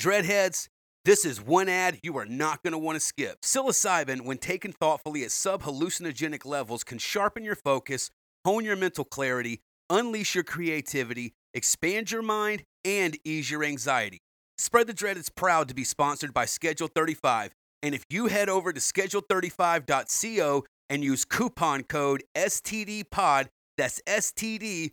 Dreadheads, this is one ad you are not going to want to skip. Psilocybin, when taken thoughtfully at sub hallucinogenic levels, can sharpen your focus, hone your mental clarity, unleash your creativity, expand your mind, and ease your anxiety. Spread the Dread is proud to be sponsored by Schedule 35. And if you head over to schedule35.co and use coupon code STDPOD, that's STDPOD,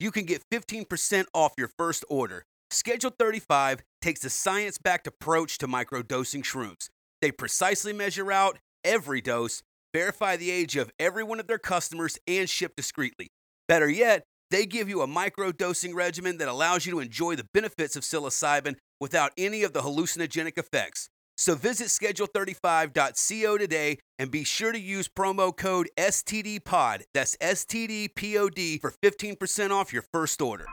you can get 15% off your first order. Schedule 35 takes a science backed approach to microdosing shrooms. They precisely measure out every dose, verify the age of every one of their customers, and ship discreetly. Better yet, they give you a microdosing regimen that allows you to enjoy the benefits of psilocybin without any of the hallucinogenic effects. So visit schedule35.co today and be sure to use promo code STDPOD. That's STDPOD for 15% off your first order.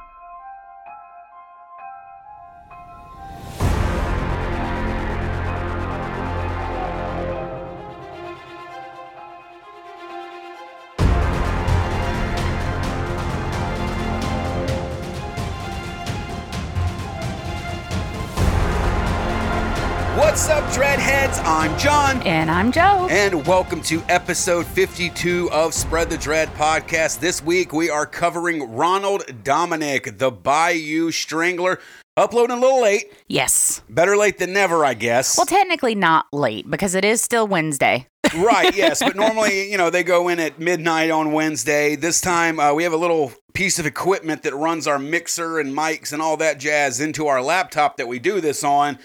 I'm John. And I'm Joe. And welcome to episode 52 of Spread the Dread podcast. This week we are covering Ronald Dominic, the Bayou Strangler. Uploading a little late. Yes. Better late than never, I guess. Well, technically not late because it is still Wednesday. right, yes. But normally, you know, they go in at midnight on Wednesday. This time uh, we have a little piece of equipment that runs our mixer and mics and all that jazz into our laptop that we do this on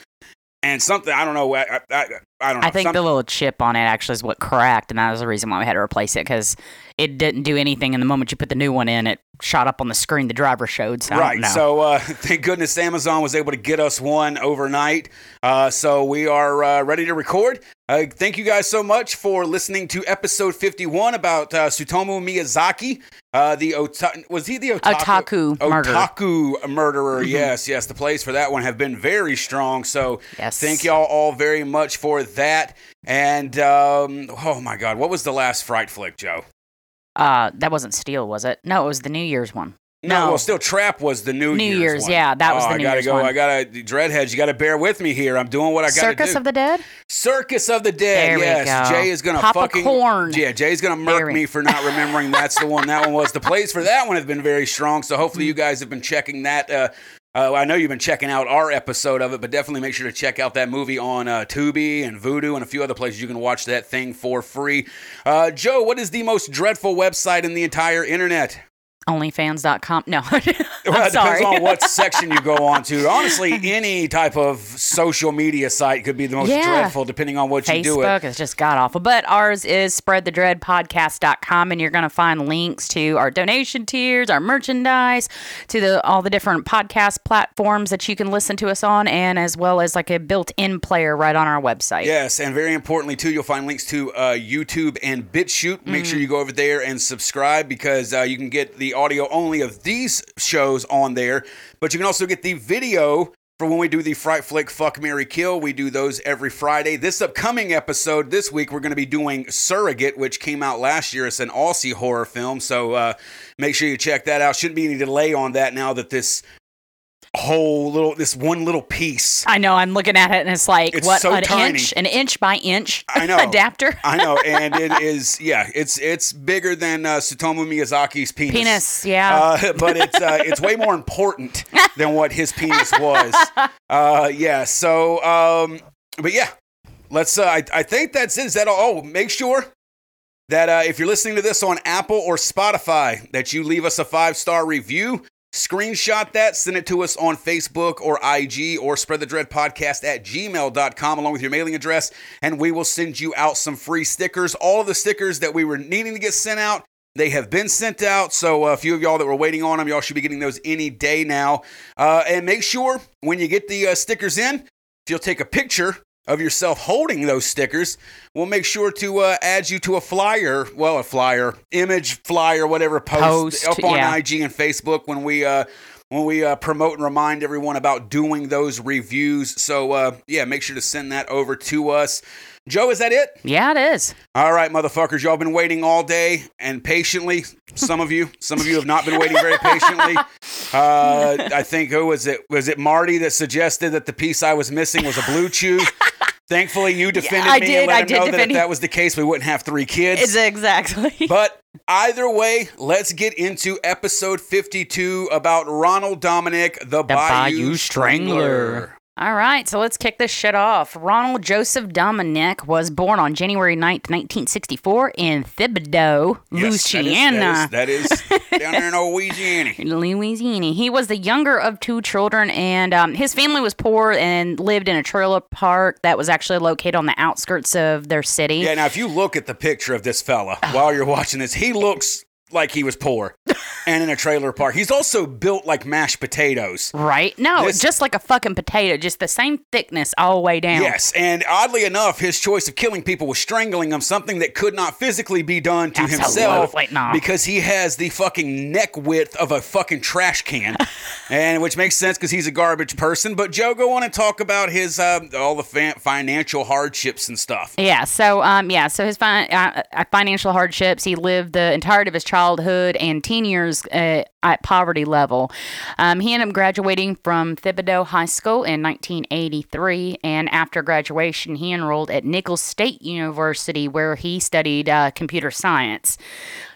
and something I don't know. I, I, I don't know. I think the little chip on it actually is what cracked, and that was the reason why we had to replace it because it didn't do anything. And the moment you put the new one in, it shot up on the screen the driver showed. So right. So uh, thank goodness Amazon was able to get us one overnight. Uh, so we are uh, ready to record. Uh, thank you guys so much for listening to episode 51 about uh, Tsutomu Miyazaki. Uh, the ota- was he the otaku otaku murderer? Otaku murderer. Mm-hmm. Yes, yes. The plays for that one have been very strong. So yes. thank y'all all very much for that. And um, oh my God, what was the last fright flick, Joe? Uh, that wasn't Steel, was it? No, it was the New Year's one. No, well, still Trap was the New, Year's New Year's. Year's one. yeah, that was oh, the New I gotta Year's go. one. I gotta Dreadheads. You gotta bear with me here. I'm doing what I gotta Circus do. Circus of the Dead. Circus of the Dead. There yes. Jay is gonna Papa fucking Corn. Yeah, Jay's gonna murk me for not remembering that's the one. That one was. The plays for that one have been very strong. So hopefully you guys have been checking that. Uh, uh, I know you've been checking out our episode of it, but definitely make sure to check out that movie on uh, Tubi and Vudu and a few other places you can watch that thing for free. Uh, Joe, what is the most dreadful website in the entire internet? Onlyfans.com. No, Well, it sorry. depends on what section you go on to. Honestly, any type of social media site could be the most Yeah. dreadful, depending on what you do it. Facebook is just god awful. But ours is spreadthedreadpodcast.com, and you're going to find links to our donation tiers, our merchandise, to the all the different podcast platforms that you can listen to us on, and as well as like a built-in player right on our website. Yes, and very importantly too, you'll find links to uh, YouTube and BitChute. Make Mm. sure you go over there and subscribe because uh, you can get the audio only of these shows on there, but you can also get the video for when we do the Fright Flick Fuck Mary Kill. We do those every Friday. This upcoming episode this week, we're going to be doing Surrogate, which came out last year. It's an Aussie horror film, so uh, make sure you check that out. Shouldn't be any delay on that now that this whole little this one little piece I know. I'm looking at it, and it's like It's what so an tiny. inch, an inch by inch. I know. adapter. I know, and it is yeah, it's it's bigger than uh, Tsutomu Miyazaki's penis. Penis, yeah. Uh, but it's uh, it's way more important than what his penis was. Uh, yeah. So, um, but yeah, let's. Uh, I I think that's it. Is that all? Oh, make sure that uh, if you're listening to this on Apple or Spotify, that you leave us a five star review. Screenshot that, send it to us on Facebook or IG or spread the dread podcast at gmail.com along with your mailing address, and we will send you out some free stickers. All of the stickers that we were needing to get sent out, they have been sent out. So, uh, a few of y'all that were waiting on them, y'all should be getting those any day now. Uh, and make sure when you get the uh, stickers in, if you'll take a picture of yourself holding those stickers, we'll make sure to uh, add you to a flyer. Well, a flyer, image, flyer, whatever post, Post, up on yeah. IG and Facebook when we uh, when we uh, promote and remind everyone about doing those reviews. So, uh, yeah, make sure to send that over to us. Joe, is that it? Yeah, it is. All right, motherfuckers, y'all been waiting all day and patiently. Some of you, some of you have not been waiting very patiently. Uh, I think who was it? Was it Marty that suggested that the piece I was missing was a BlueChew? Thankfully, you defended I me did, and let I him did know that if that was the case, we wouldn't have three kids. It's exactly. But either way, let's get into episode 52 about Ronald Dominic, the, Bayou, Bayou Strangler. Strangler. All right, so let's kick this shit off. Ronald Joseph Dominic was born on January 9th, 1964, in Thibodaux, Yes, that is- Louisiana. That is, that is down there in Louisiana. Louisiana. He was the younger of two children, and um, his family was poor and lived in a trailer park that was actually located on the outskirts of their city. Yeah, now if you look at the picture of this fella while you're watching this, he looks like he was poor and in a trailer park. He's also built like mashed potatoes. Right? No, This- just like a fucking potato, just the same thickness all the way down. Yes, and oddly enough, his choice of killing people was strangling them, something that could not physically be done to himself not. because he has the fucking neck width of a fucking trash can, and which makes sense because he's a garbage person. But Joe, go on and talk about his uh, all the fa- financial hardships and stuff. Yeah. So, um, yeah. So his fi- uh, uh, financial hardships. He lived the entirety of his childhood and teen years uh, at poverty level. Um, he ended up graduating from Thibodaux High School in 1983, and after graduation, he enrolled at Nicholls State University, where he studied uh, computer science.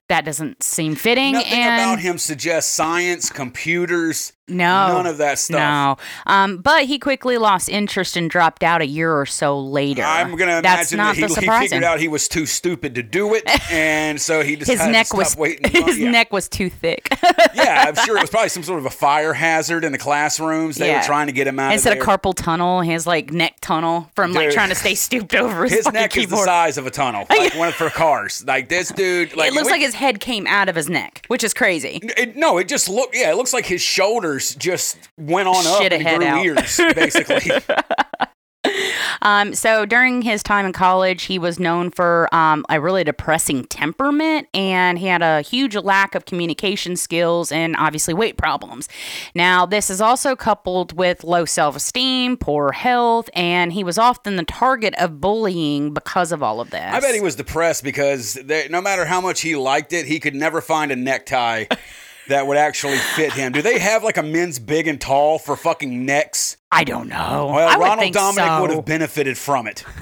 That doesn't seem fitting. Nothing and about him suggests science, computers, No. none of that stuff. No. Um, but he quickly lost interest and dropped out a year or so later. I'm gonna That's imagine not that he, he figured out he was too stupid to do it, and so he decided his neck to stop was waiting. his yeah. neck was too thick. yeah, I'm sure it was probably some sort of a fire hazard in the classrooms. They Yeah. were trying to get him out. Instead of of carpal tunnel, his like neck tunnel from like Dude. trying to stay stooped over his, his neck is the size of a tunnel, like one for cars. Like this dude, like it looks we- like his head came out of his neck, which is crazy. It, no, it just look. Yeah, it looks like his shoulders just went on up Shit a and grew out. ears, basically. Um, so during his time in college, he was known for um, a really depressing temperament, and he had a huge lack of communication skills and obviously weight problems. Now, this is also coupled with low self-esteem, poor health, and he was often the target of bullying because of all of this. I bet he was depressed because there, no matter how much he liked it, he could never find a necktie that would actually fit him. Do they have like a men's big and tall for fucking necks? I don't know. Well, I Ronald Dominic so. would have benefited from it.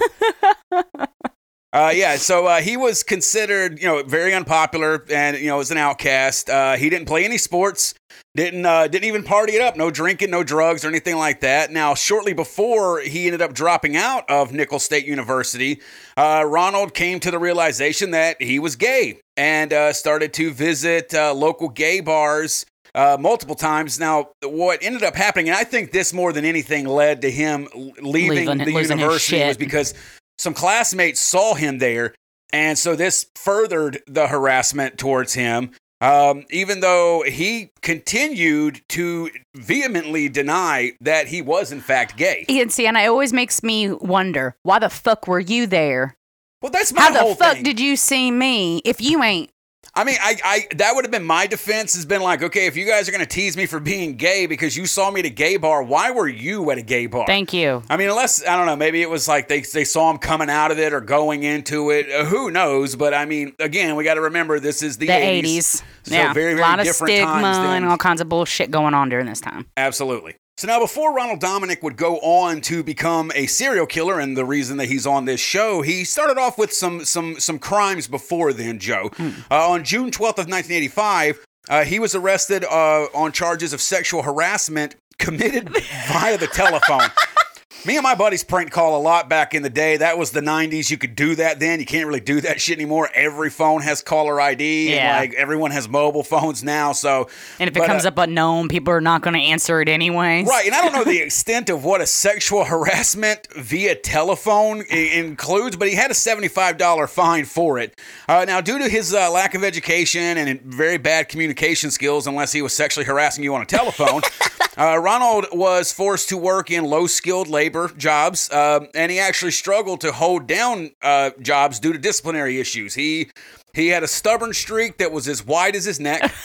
Uh, yeah, so uh, he was considered, you know, very unpopular, and you know, was an outcast. Uh, he didn't play any sports, didn't uh, didn't even party it up, no drinking, no drugs, or anything like that. Now, shortly before he ended up dropping out of Nicholls State University, uh, Ronald came to the realization that he was gay and uh, started to visit uh, local gay bars uh, multiple times. Now, what ended up happening, and I think this more than anything led to him leaving Leaving- the university was because some classmates saw him there, and so this furthered the harassment towards him. Um, even though he continued to vehemently deny that he was in fact gay. And see, and it always makes me wonder, why the fuck were you there? Well, that's my How the fuck thing. did you see me if you ain't? I mean, I, I that would have been my defense. Has been like, okay, if you guys are gonna tease me for being gay because you saw me at a gay bar, why were you at a gay bar? Thank you. I mean, unless I don't know, maybe it was like they they saw him coming out of it or going into it. Uh, who knows? But I mean, again, we got to remember this is the, The 80s. 80s. So yeah. very, very a lot of stigma and all kinds of bullshit going on during this time. Absolutely. So now, before Ronald Dominic would go on to become a serial killer, and the reason that he's on this show, he started off with some some some crimes before then. Joe, uh, on June twelfth of nineteen eighty five, uh, he was arrested uh, on charges of sexual harassment committed via the telephone. Me and my buddies prank call a lot back in the day. That was the 90s. You could do that then. You can't really do that shit anymore. Every phone has caller ID. Yeah. Like everyone has mobile phones now. So, And if it but, comes uh, up unknown, people are not going to answer it anyway. Right, and I don't know the extent of what a sexual harassment via telephone includes, but he had a $75 fine for it. Uh, now, due to his uh, lack of education and very bad communication skills, unless he was sexually harassing you on a telephone, uh, Ronald was forced to work in low skilled labor jobs, um, and he actually struggled to hold down uh, jobs due to disciplinary issues. He he had a stubborn streak that was as wide as his neck.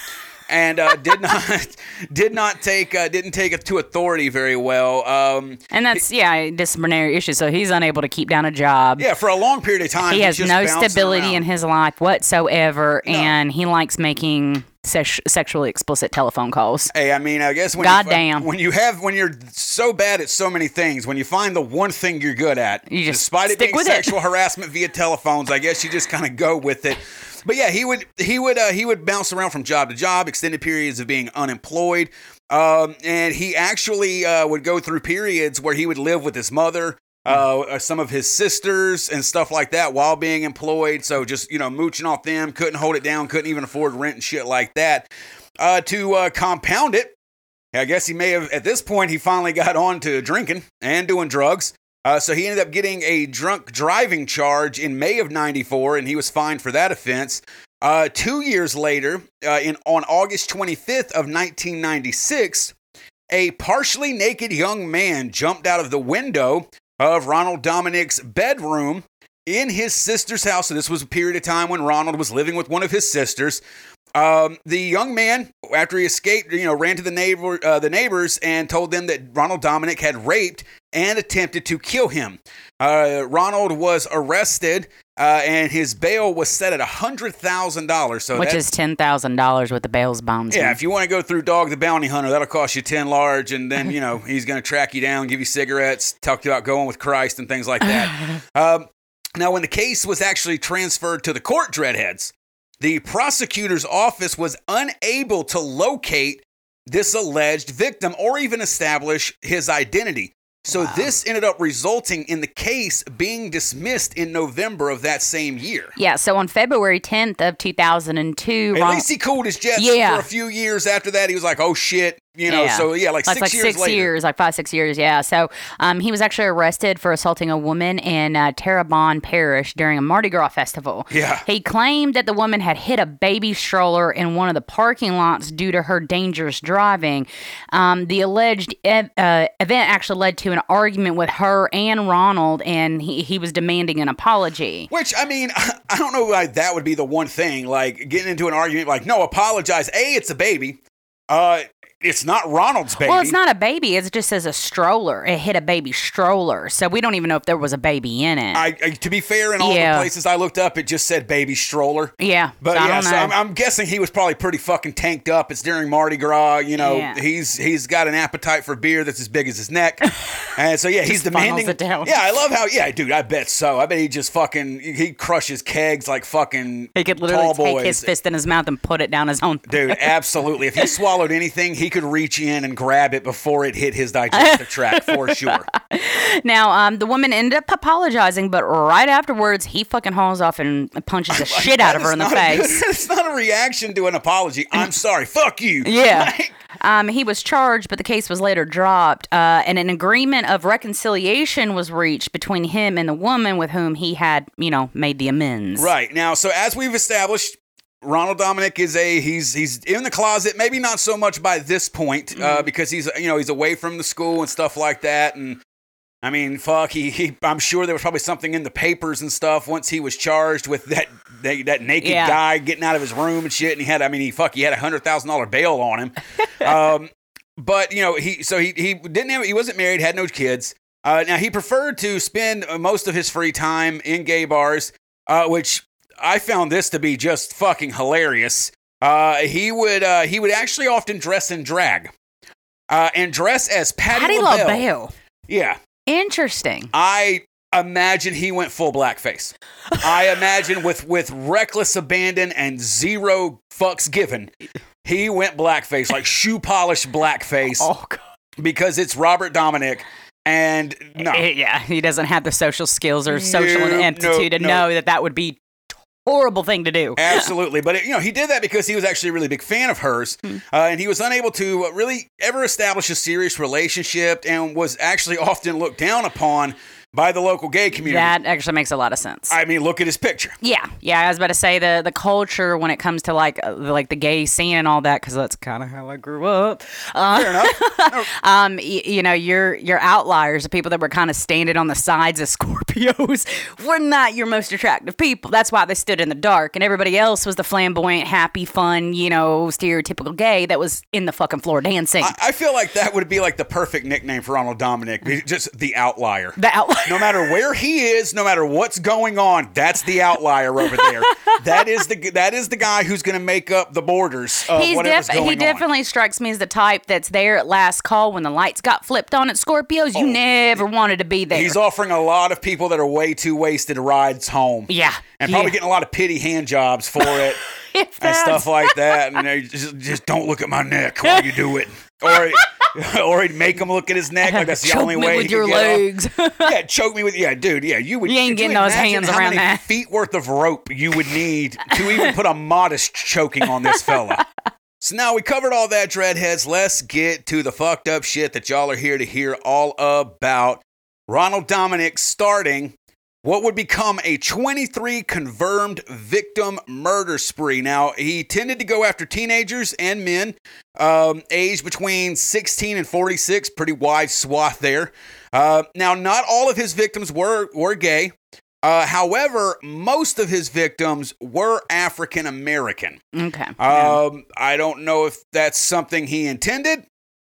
and uh, did not did not take uh, didn't take it to authority very well. Um, And that's yeah, disciplinary issue. So he's unable to keep down a job. yeah, for a long period of time, he has no stability around. in his life whatsoever, and he likes making sex- sexually explicit telephone calls. Hey, I mean, I guess when Goddamn. you, when you have when you're so bad at so many things, when you find the one thing you're good at, You just despite it being with it. sexual harassment via telephones, I guess you just kind of go with it. But yeah, he would he would uh, he would bounce around from job to job, extended periods of being unemployed, um, and he actually uh, would go through periods where he would live with his mother. Uh, some of his sisters and stuff like that while being employed. So just, you know, mooching off them, couldn't hold it down, couldn't even afford rent and shit like that. Uh, to uh, compound it, I guess he may have, at this point, he finally got on to drinking and doing drugs. Uh, so he ended up getting a drunk driving charge in May of 94, and he was fined for that offense. Uh, two years later, uh, in, on August 25th of 1996, a partially naked young man jumped out of the window of Ronald Dominic's bedroom in his sister's house. So this was a period of time when Ronald was living with one of his sisters. Um, the young man, after he escaped, you know, ran to the neighbor, uh, the neighbors, and told them that Ronald Dominic had raped and attempted to kill him. Uh, Ronald was arrested, uh, and his bail was set at hundred thousand dollars. So which is ten thousand dollars with the bail's bonds. yeah, if you want to go through Dog the Bounty Hunter, that'll cost you 10 large. And then, you know, he's going to track you down, give you cigarettes, talk about going with Christ and things like that. um, now, when the case was actually transferred to the court, Dreadheads, the prosecutor's office was unable to locate this alleged victim or even establish his identity. So this ended up resulting in the case being dismissed in November of that same year. Yeah, so on February 10th of 2002, At Ron- least he cooled his jets Yeah. for a few years after that. He was like, oh shit. You know, Yeah. so yeah, like That's six like years six later. years, like five, six years, yeah. So um, he was actually arrested for assaulting a woman in uh, Terrebonne Parish during a Mardi Gras festival. Yeah. He claimed that the woman had hit a baby stroller in one of the parking lots due to her dangerous driving. Um, the alleged ev- uh, event actually led to an argument with her and Ronald, and he, he was demanding an apology. Which I mean, I don't know why that would be the one thing. Like getting into an argument, like no, apologize. A, it's a baby. Uh, it's not Ronald's baby. Well, it's not a baby. It just says a stroller. It hit a baby stroller. So we don't even know if there was a baby in it. I, I, to be fair, in all Yeah. the places I looked up, it just said baby stroller. yeah. But so I yeah, don't so know. I'm, I'm guessing he was probably pretty fucking tanked up. It's during Mardi Gras, you know. Yeah. He's he's got an appetite for beer that's as big as his neck, and so yeah, he's demanding. it down. Yeah, I love how. Yeah, dude, I bet so. I bet he just fucking he crushes kegs like fucking he could literally tall take boys. his fist in his mouth and put it down his own. Dude, absolutely. If he swallowed anything, he could reach in and grab it before it hit his digestive tract for sure. Now, um, the woman ended up apologizing, but right afterwards, he fucking hauls off and punches the shit out of her in the a face. it's not a reaction to an apology. I'm sorry. Fuck you. Yeah. Like, Um, he was charged, but the case was later dropped, uh, and an agreement of reconciliation was reached between him and the woman with whom he had, you know, made the amends. Right now, so as we've established, Ronald Dominic is a he's he's in the closet. Maybe not so much by this point Mm-hmm. uh, because he's you know he's away from the school and stuff like that. And I mean, fuck, he, he I'm sure there was probably something in the papers and stuff once he was charged with that that, that naked Yeah. guy getting out of his room and shit. And he had I mean he fuck he had a hundred thousand dollar bail on him. um, but you know he so he he didn't have he wasn't married had no kids. Uh, now he preferred to spend most of his free time in gay bars, uh, which I found this to be just fucking hilarious. Uh, he would uh, he would actually often dress in drag, uh, and dress as Patti, Patti LaBelle. LaBelle. Yeah, Interesting. I imagine he went full blackface. I imagine with with reckless abandon and zero fucks given, he went blackface like shoe polish blackface Oh, God. because it's Robert Dominic. And no, Eh, yeah, he doesn't have the social skills or social No, no, aptitude to no. know that that would be horrible thing to do. Absolutely, but it, you know he did that because he was actually a really big fan of hers, uh, and he was unable to really ever establish a serious relationship, and was actually often looked down upon by the local gay community. That actually makes a lot of sense. I mean, look at his picture. yeah, yeah. I was about to say the the culture when it comes to like uh, like the gay scene and all that because that's kind of how I grew up. Uh, Fair enough. um, y- you know, your your outliers, the people that were kind of standing on the sides of Scorpios, were not your most attractive people. That's why they stood in the dark, and everybody else was the flamboyant, happy, fun, you know, stereotypical gay that was in the fucking floor dancing. I, I feel like that would be like the perfect nickname for Ronald Dominic. Just the outlier. the outlier. No matter where he is, no matter what's going on, that's the outlier over there. that is the that is the guy who's going to make up the borders of He's def- going he on. definitely strikes me as the type that's there at last call when the lights got flipped on at Scorpios. You oh. never wanted to be there. Oh. He's offering a lot of people that are way too wasted rides home. yeah, And probably yeah. getting a lot of pity hand jobs for it and stuff like that. And they just, just don't look at my neck while you do it. Or, or he'd make him look at his neck like that's the Choke only me way with your could get off. legs. yeah, choke me with yeah, dude. Yeah, you would. You ain't getting those hands how around many that. Feet worth of rope you would need to even put a modest choking on this fella. So now we covered all that, dreadheads. Let's get to the fucked up shit that y'all are here to hear all about. Ronald Dominic starting what would become a 23 confirmed victim murder spree. Now, he tended to go after teenagers and men um, aged between 16 and 46, pretty wide swath there. Uh, now, not all of his victims were, were gay. Uh, however, most of his victims were African American. okay. Um, I don't know if that's something he intended.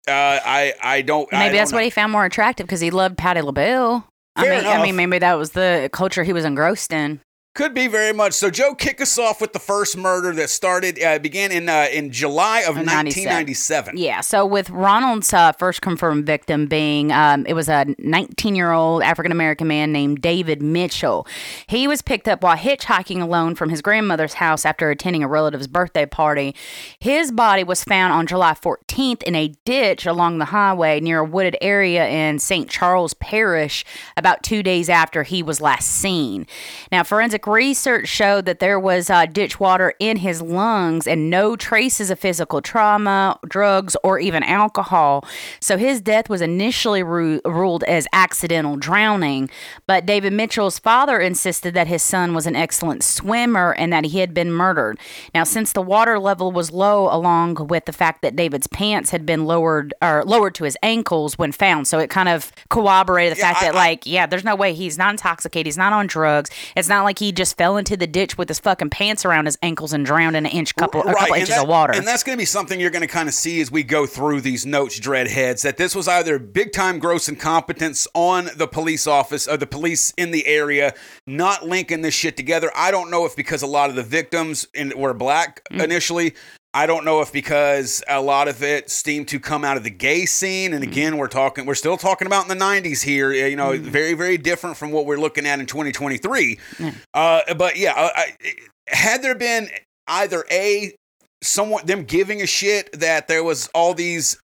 Uh, I I don't. I maybe don't that's know. what he found more attractive because he loved Patti LaBelle. I Fair mean, I mean, maybe that was the culture he was engrossed in. Could be very much. So Joe, kick us off with the first murder that started uh, began in uh, in July of 1997. Yeah. So with Ronald's uh, first confirmed victim being, um, it was a 19 year old African American man named David Mitchell. He was picked up while hitchhiking alone from his grandmother's house after attending a relative's birthday party. His body was found on July 14th in a ditch along the highway near a wooded area in St. Charles Parish about two days after he was last seen. Now, forensic research showed that there was uh, ditch water in his lungs and no traces of physical trauma, drugs, or even alcohol. So his death was initially ru- ruled as accidental drowning. But David Mitchell's father insisted that his son was an excellent swimmer and that he had been murdered. Now, since the water level was low, along with the fact that David's pants had been lowered or lowered to his ankles when found, so it kind of corroborated the Yeah, fact I- that, I- like, yeah, there's no way he's not intoxicated, he's not on drugs. It's not like he just fell into the ditch with his fucking pants around his ankles and drowned in an inch, couple, a couple and inches that- of water. And that's going to be something you're going to kind of see as we go through these notes, dreadheads. That this was either big time gross incompetence on the police office or the police in the area, not linking this shit together. I don't know if because a lot of the victims in, were black Mm. initially. I don't know if because a lot of it seemed to come out of the gay scene, and again, we're talking, we're still talking about in the '90s here. You know, Mm. very, very different from what we're looking at in 2023. Uh, but yeah, I, had there been either a someone them giving a shit that there was all these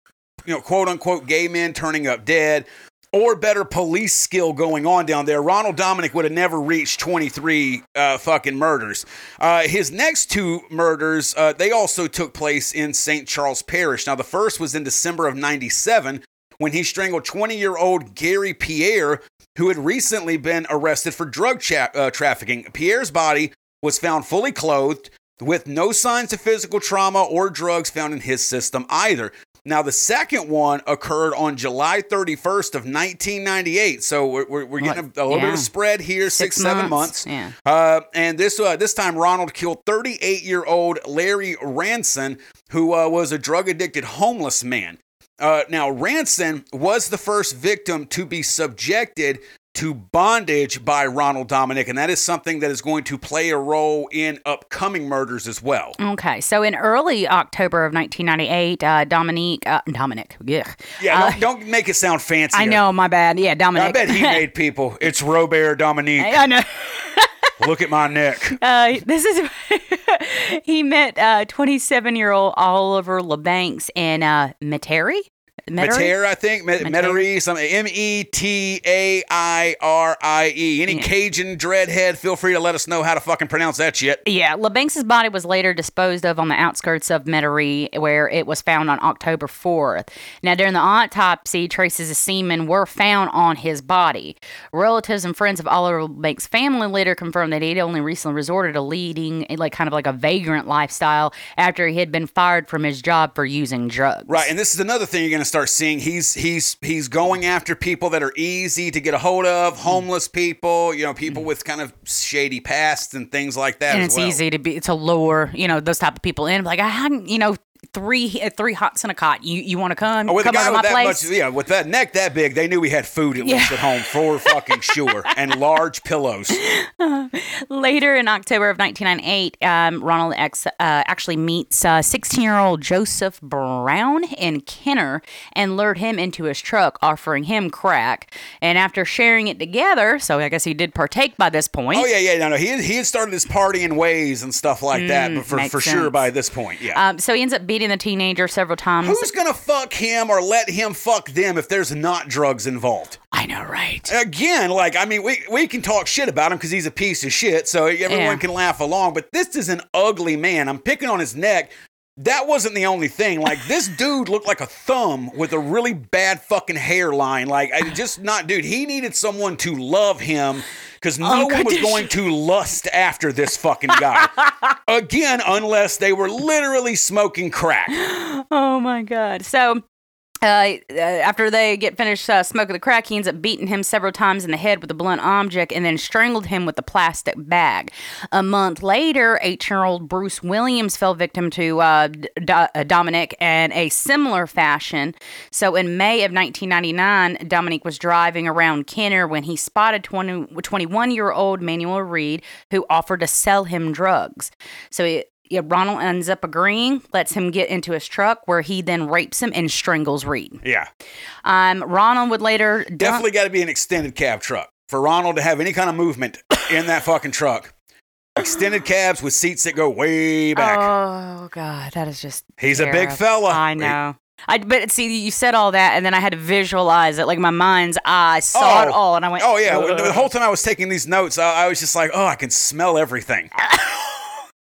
you know quote unquote gay men turning up dead or better police skill going on down there. Ronald dominic would have never reached 23 uh, fucking murders. Uh, his next two murders uh, they also took place in st charles parish. Now the first was in december of 97 when he strangled 20 year old gary pierre who had recently been arrested for drug cha- uh, trafficking. Pierre's body was found fully clothed with no signs of physical trauma or drugs found in his system either. Now, the second one occurred on July 31st of 1998. So we're, we're, we're getting a, a little bit of spread here, six, seven months. Yeah. Uh, and this uh, this time, Ronald killed 38 year old Larry Ranson, who uh, was a drug addicted homeless man. Uh, now, Ranson was the first victim to be subjected to bondage by Ronald Dominic, and that is something that is going to play a role in upcoming murders as well. Okay, so in early October of 1998, uh, Dominique, uh, Dominic, yeah, Yeah, Uh, don't, don't make it sound fancy. I know, my bad. Yeah, Dominic. I bet he made people. It's Robert Dominique. I know. Look at my neck. Uh, this is he met 27 year old Oliver LeBanks in uh, Metairie. Metair, I think. Met- Metair? Metairie, something. M E T A I R I E. Any Yeah. Cajun dreadhead, feel free to let us know how to fucking pronounce that shit. Yeah, LeBanks's body was later disposed of on the outskirts of Metairie, where it was found on October 4th. Now, during the autopsy, traces of semen were found on his body. Relatives and friends of Oliver LeBanks' family later confirmed that he'd only recently resorted to leading, like, kind of like a vagrant lifestyle after he had been fired from his job for using drugs. Right, and this is another thing you're going to start seeing. He's he's he's going after people that are easy to get a hold of, Mm. homeless people, you know, people with kind of shady pasts and things like that. and it's well. easy to be to lure you know those type of people in like i hadn't you know three uh, three hots in a cot you you want to come Oh, with a come guy over with to my that place much, yeah, with that neck that big, they knew we had food at least at home for fucking sure, and large pillows. Later in October of 1998, um, Ronald X uh, actually meets 16 year old Joseph Brown in Kenner and lured him into his truck, offering him crack. And after sharing it together, so I guess he did partake by this point. Oh yeah, yeah, no, no. He he had started his partying ways and stuff like that, but for, Mm, for sure by this point, yeah. Um, so he ends up beating the teenager several times. Who's gonna fuck him or let him fuck them if there's not drugs involved? I know, right? Again, like I mean, we we can talk shit about him because he's a piece of shit, so everyone Yeah. can laugh along. But this is an ugly man. I'm picking on his neck. That wasn't the only thing. Like this dude looked like a thumb with a really bad fucking hairline. Like I just not, dude. He needed someone to love him because no one was going to lust after this fucking guy. Again, unless they were literally smoking crack. Oh my god. So uh, uh, after they get finished uh, smoking the crack, he ends up beating him several times in the head with a blunt object and then strangled him with a plastic bag. A month later, 18 year old Bruce Williams fell victim to uh, uh, Dominic in a similar fashion. So in May of 1999, Dominic was driving around Kenner when he spotted 21 year old Manuel Reed, who offered to sell him drugs. So he, yeah, Ronald ends up agreeing, lets him get into his truck, where he then rapes him and strangles Reed. Yeah, Um, Ronald would later definitely got to be an extended cab truck for Ronald to have any kind of movement in that fucking truck. Extended cabs with seats that go way back. Oh God, that is just. He's a big fella. I know. I but see, you said all that, and then I had to visualize it. Like my mind's eye saw it Oh. all, and I went, Oh yeah, the whole time I was taking these notes, I, I was just like, oh, I can smell everything.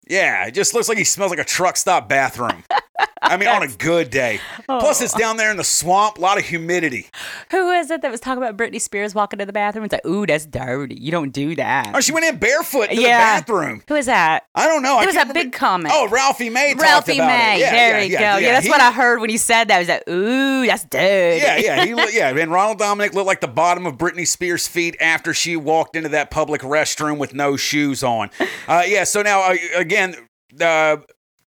yeah, it just looks like he smells like a truck stop bathroom. I mean, on a good day. Plus, Oh. it's down there in the swamp, a lot of humidity. Who is it that was talking about Britney Spears walking to the bathroom? It's like, ooh, that's dirty. You don't do that. Oh, she went in barefoot to Yeah. the bathroom. Who is that? I don't know. I It was can't remember- big comment. Oh, Ralphie May talked Ralphie May. it. Yeah, there yeah, you yeah, go. Yeah, that's he- what I heard when he said that. I was like, ooh, that's dirty. Yeah, yeah, he look, yeah. And Ronald Dominic looked like the bottom of Britney Spears' feet after she walked into that public restroom with no shoes on. Uh, yeah. So now uh, again, uh,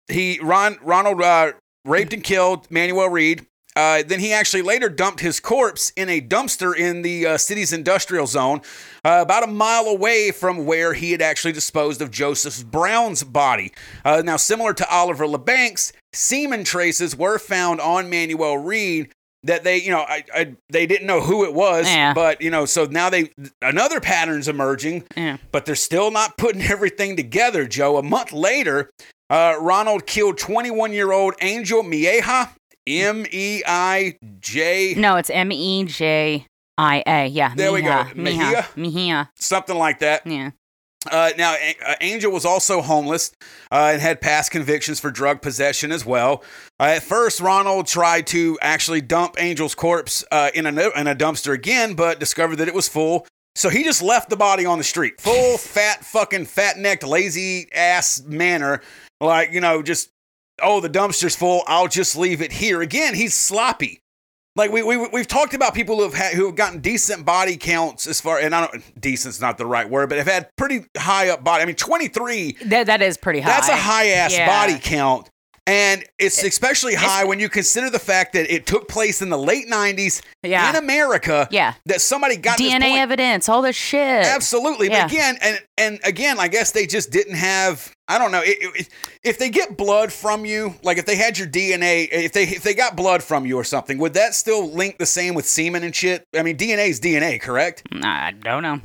he Ron Ronald uh, raped and killed Manuel Reed. Uh, then he actually later dumped his corpse in a dumpster in the uh, city's industrial zone, uh, about a mile away from where he had actually disposed of Joseph Brown's body. Uh, now, similar to Oliver LeBanks, semen traces were found on Manuel Reed that they, you know, I, I, they didn't know who it was, Yeah. but you know, so now they another pattern's emerging, Yeah. but they're still not putting everything together. Joe, a month later, uh, Ronald killed 21 year old Angel Mieja, M E I J, No, it's M E J I A. Yeah. There we go. Mejia. Mejia? Something like that. Yeah. Uh, now, uh, Angel was also homeless uh, and had past convictions for drug possession as well. Uh, at first, Ronald tried to actually dump Angel's corpse uh, in, a, in a dumpster again, but discovered that it was full. So he just left the body on the street. Full, fat, fucking, fat necked, lazy ass manner. Like, you know, just, oh, the dumpster's full. I'll just leave it here. Again, he's sloppy. Like we we we've talked about people who have had, who have gotten decent body counts as far and I don't decent's not the right word, but have had pretty high up body. I mean, twenty three. That, that is pretty high. That's a high ass Yeah. body count, and it's especially high when you consider the fact that it took place in the late nineties Yeah. in America. Yeah. that somebody got DNA evidence, all this shit. Absolutely, Yeah. but again, and and again, I guess they just didn't have. I don't know it, it- if they get blood from you, like if they had your DNA, if they if they got blood from you or something, would that still link the same with semen and shit? I mean, DNA is DNA, correct? I don't know.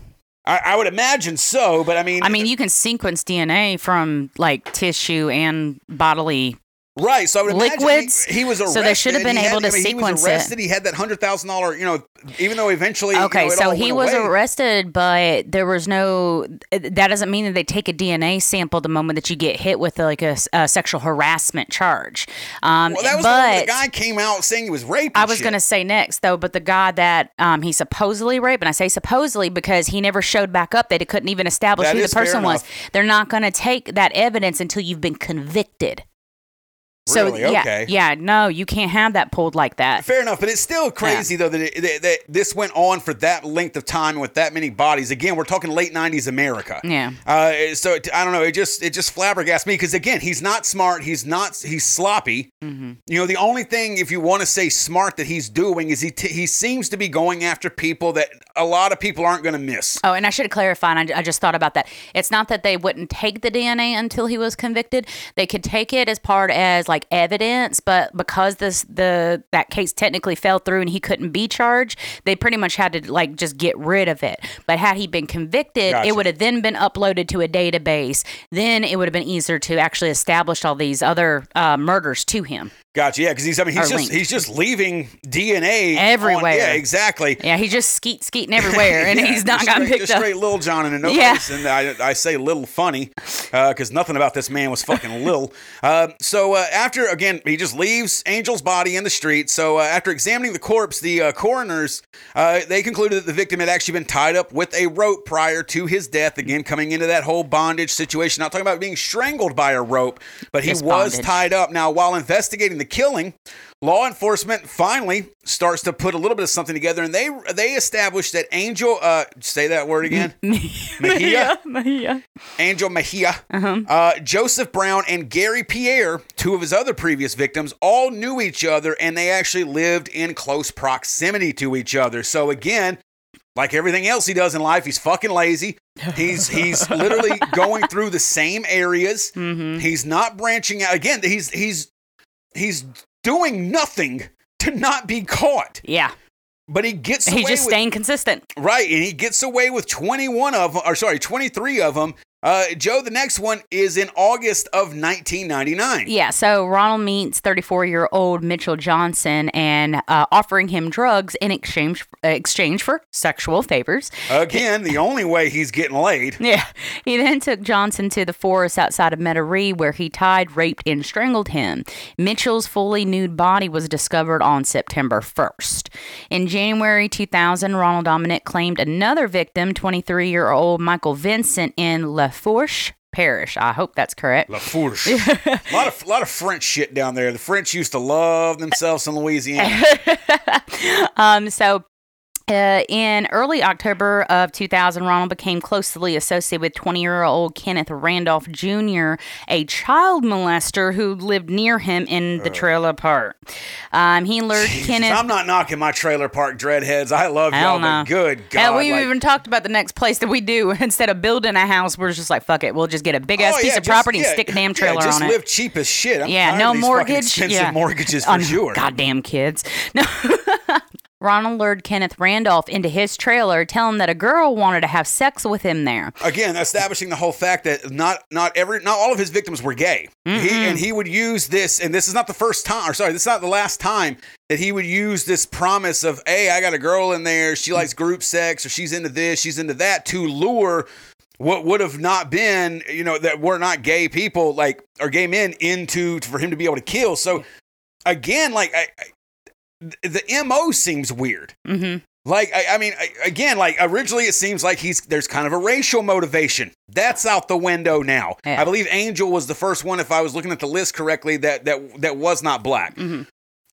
I, I would imagine so, but I mean, I mean, you can sequence DNA from like tissue and bodily Right, so I would Liquids. He, he was So they should have been He had- able to I mean, He sequence was it. arrested. He had that hundred thousand dollar, you know, even though eventually, you Okay, know, it so he was away. arrested, but there was no. That doesn't mean that they take a DNA sample the moment that you get hit with like a sexual harassment charge. Um, Well, that was the but the guy came out saying he was raped. I was going to say next though, but the guy that um, he supposedly raped, and I say supposedly because he never showed back up. That They couldn't even establish That who the person was. They're not going to take that evidence until you've been convicted. So Really? yeah, Okay. yeah, no, you can't have that pulled like that. Fair enough, but it's still crazy though that, it, that, that this went on for that length of time with that many bodies. Again, we're talking late '90s America. Yeah. Uh, so it, I don't know. It just it just flabbergasts me because again, he's not smart. He's not. He's sloppy. Mm-hmm. You know, the only thing, if you want to say smart, that he's doing is he t- he seems to be going after people that a lot of people aren't going to miss. Oh, and I should clarify. clarified. I, I just thought about that. It's not that they wouldn't take the DNA until he was convicted. They could take it as part as like evidence, but because this the that case technically fell through and he couldn't be charged, they pretty much had to like just get rid of it. But had he been convicted, Gotcha. it would have then been uploaded to a database. Then it would have been easier to actually establish all these other uh, murders to him. Gotcha. Yeah, because he's I mean he's just linked. he's just leaving DNA on- Everywhere. yeah, exactly. Yeah, he's just skeet skeeting everywhere, and Yeah, he's not gotten straight, picked just up. straight Lil Jon in a no Yeah. and I, I say little funny because nothing about this man was fucking little. Uh, so uh, after again, he just leaves Angel's body in the street. So uh, after examining the corpse, the uh, coroners uh, they concluded that the victim had actually been tied up with a rope prior to his death. Again, coming into that whole bondage situation. Not talking about being strangled by a rope, but he was bondage. tied up. Now, while investigating the killing. Law enforcement finally starts to put a little bit of something together, and they they established that Angel, uh, say that word again, Mejia, yeah. Angel Mejia, Uh-huh. uh, Joseph Brown, and Gary Pierre, two of his other previous victims, all knew each other, and they actually lived in close proximity to each other. So again, like everything else he does in life, he's fucking lazy. He's he's literally going through the same areas. Mm-hmm. He's not branching out. Again, he's he's he's doing nothing to not be caught. Yeah. But he gets away He's just with, staying consistent. right, and he gets away with 21 of them, or sorry, 23 of them. Uh, Joe, the next one is in August of 1999. Yeah, so Ronald meets 34 year old Mitchell Johnson and uh, offering him drugs in exchange exchange for sexual favors. Again, the only way he's getting laid. Yeah, he then took Johnson to the forest outside of Metairie where he tied, raped, and strangled him. Mitchell's fully nude body was discovered on September 1st. In January 2000, Ronald Dominic claimed another victim, 23 year old Michael Vincent in La Fourche Parish. I hope that's correct. La Fourche. a lot of lot of French shit down there. The French used to love themselves in Louisiana. Um, so uh, in early October of 2000, Ronald became closely associated with 20 year old Kenneth Randolph Jr., a child molester who lived near him in the trailer park. Um, he lured Jesus, Kenneth. I'm not knocking my trailer park dreadheads. I love y'all, but good Hell, God. we like- even talked about the next place that we do. Instead of building a house, we're just like, fuck it. We'll just get a big ass Oh, piece yeah, of just- property yeah, and stick a damn trailer yeah, just on it. live cheap as shit. I'm Yeah, no mortgage. expensive yeah. mortgages for Oh, sure. Goddamn kids. No. Ronald lured Kenneth Randolph into his trailer, telling that a girl wanted to have sex with him there. Again, establishing the whole fact that not not every not all of his victims were gay. He, and he would use this, and this is not the first time, or sorry, this is not the last time that he would use this promise of, "Hey, I got a girl in there. She likes group sex, or she's into this, she's into that," to lure what would have not been, you know, that were not gay people, like or gay men, into for him to be able to kill. So, again, like I, I, the mo seems weird. Mm-hmm. Like I, I mean, I, again, like originally it seems like he's there's kind of a racial motivation. That's out the window now. Yeah. I believe Angel was the first one, if I was looking at the list correctly, that that that was not black. Mhm.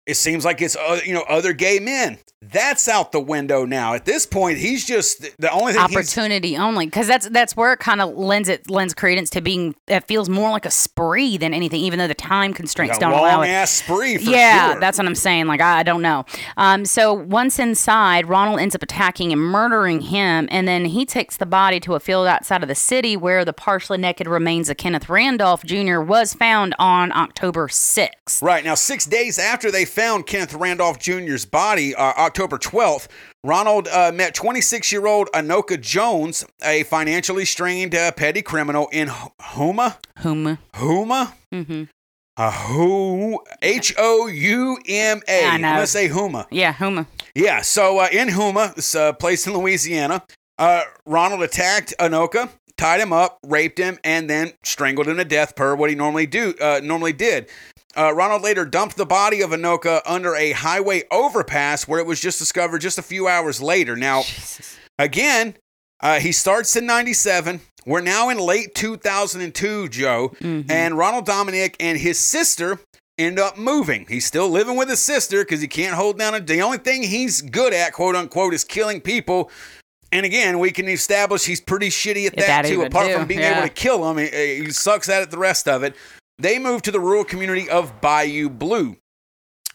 It seems like it's uh, you know other gay men. That's out the window now. At this point, he's just the only thing he's Opportunity only, because that's that's where it kind of lends it lends credence to being. It feels more like a spree than anything, even though the time constraints don't allow it. ass spree for yeah, sure. that's what I'm saying. Like I, I don't know. Um, so once inside, Ronald ends up attacking and murdering him, and then he takes the body to a field outside of the city where the partially naked remains of Kenneth Randolph Jr. was found on October 6th. Right. Now, six days after they found Kenneth Randolph Jr.'s body, uh, October 12th, Ronald uh, met 26 year old Anoka Jones, a financially strained uh, petty criminal in H- Houma. Whom? Houma? Mm-hmm. Uh, who H O U M A. I'm gonna say Huma. Yeah, Huma. Yeah. So uh, in Huma, this uh, place in Louisiana, uh, Ronald attacked Anoka, tied him up, raped him, and then strangled him to death per what he normally do uh, normally did. Uh, Ronald later dumped the body of Anoka under a highway overpass where it was just discovered just a few hours later. Now, again, uh, he starts in 97. We're now in late 2002, Joe. Mhm. And Ronald Dominic and his sister end up moving. He's still living with his sister because he can't hold down a. The only thing he's good at, quote unquote, is killing people. And again, we can establish he's pretty shitty at At that, that too. Apart too. from being Yeah. able to kill him, he, he sucks at it the rest of it. They move to the rural community of Bayou Blue.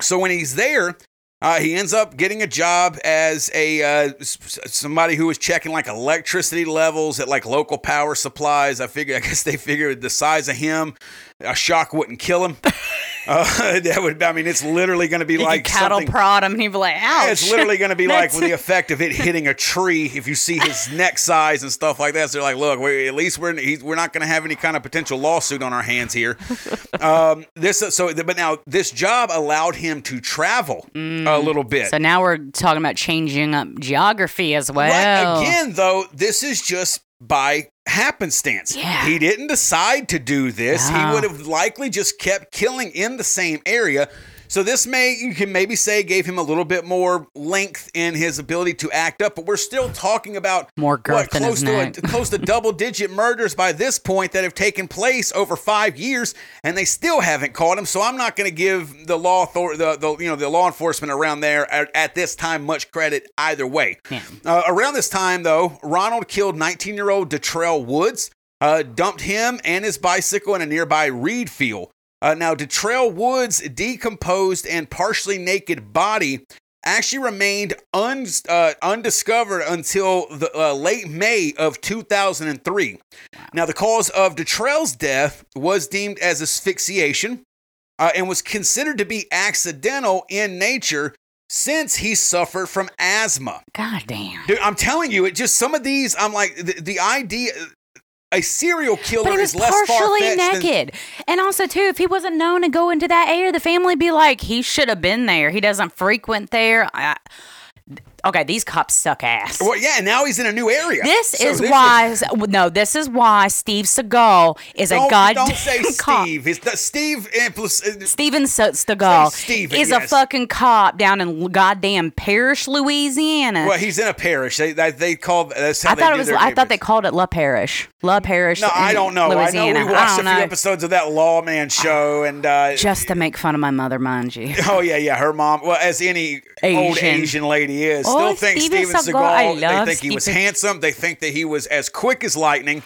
So when he's there, uh, he ends up getting a job as a uh, somebody who was checking like electricity levels at like local power supplies. I figure, I guess they figured the size of him, a shock wouldn't kill him. uh, that would, I mean, it's literally going to be You like cattle something. prod him and he'd be like, ouch. Yeah, it's literally going to be like with the effect of it hitting a tree. If you see his neck size and stuff like that, so they're like, "Look, we at least we're he's, we're not going to have any kind of potential lawsuit on our hands here." um, this so, but now this job allowed him to travel a little bit. Mm. So now we're talking about changing up geography as well. Right. Again, though, this is just by happenstance. Yeah. He didn't decide to do this. He uh-huh. would have likely just kept killing in the same area. So this may you can maybe say gave him a little bit more length in his ability to act up, but we're still talking about More girth what, close to a, close to double digit murders by this point that have taken place over five years, and they still haven't caught him. So I'm not going to give the law author- the, the you know the law enforcement around there at, at this time much credit either way. Yeah. Uh, around this time, though, Ronald killed 19 year old Detrell Woods, uh, dumped him and his bicycle in a nearby reed field. Uh, now, Detrell Woods' decomposed and partially naked body actually remained un- uh, undiscovered until the uh, late May of 2003. Now, the cause of Detrell's death was deemed as asphyxiation uh, and was considered to be accidental in nature since he suffered from asthma. God damn. Dude, I'm telling you, it just some of these. I'm like the, the idea. A serial killer But he is less partially far-fetched than- naked. And also, too, if he wasn't known to go into that area, the family be like, he should have been there. He doesn't frequent there. I, okay, these cops suck ass. Well, yeah, now he's in a new area. This So is why, no, this is why Steve Seagal is Don't, a god. don't say cop. Steve. It's the Steve. impl- Steven Se- Seagal Steven, is a fucking cop down in goddamn Parish, Louisiana. Well, he's in a parish. They they, they call that's how I thought it was. I thought they called it La Parish. La Parish. No, I don't know. Louisiana. I know we watched a few know. episodes of that Lawman show, and uh, Just to make fun of my mother, mind you. Oh yeah, yeah. Her mom, well, as any old Asian. Asian lady is, Oh, still thinks Steven Steven Seagal. Seagal. They think he was handsome. They think that he was as quick as lightning.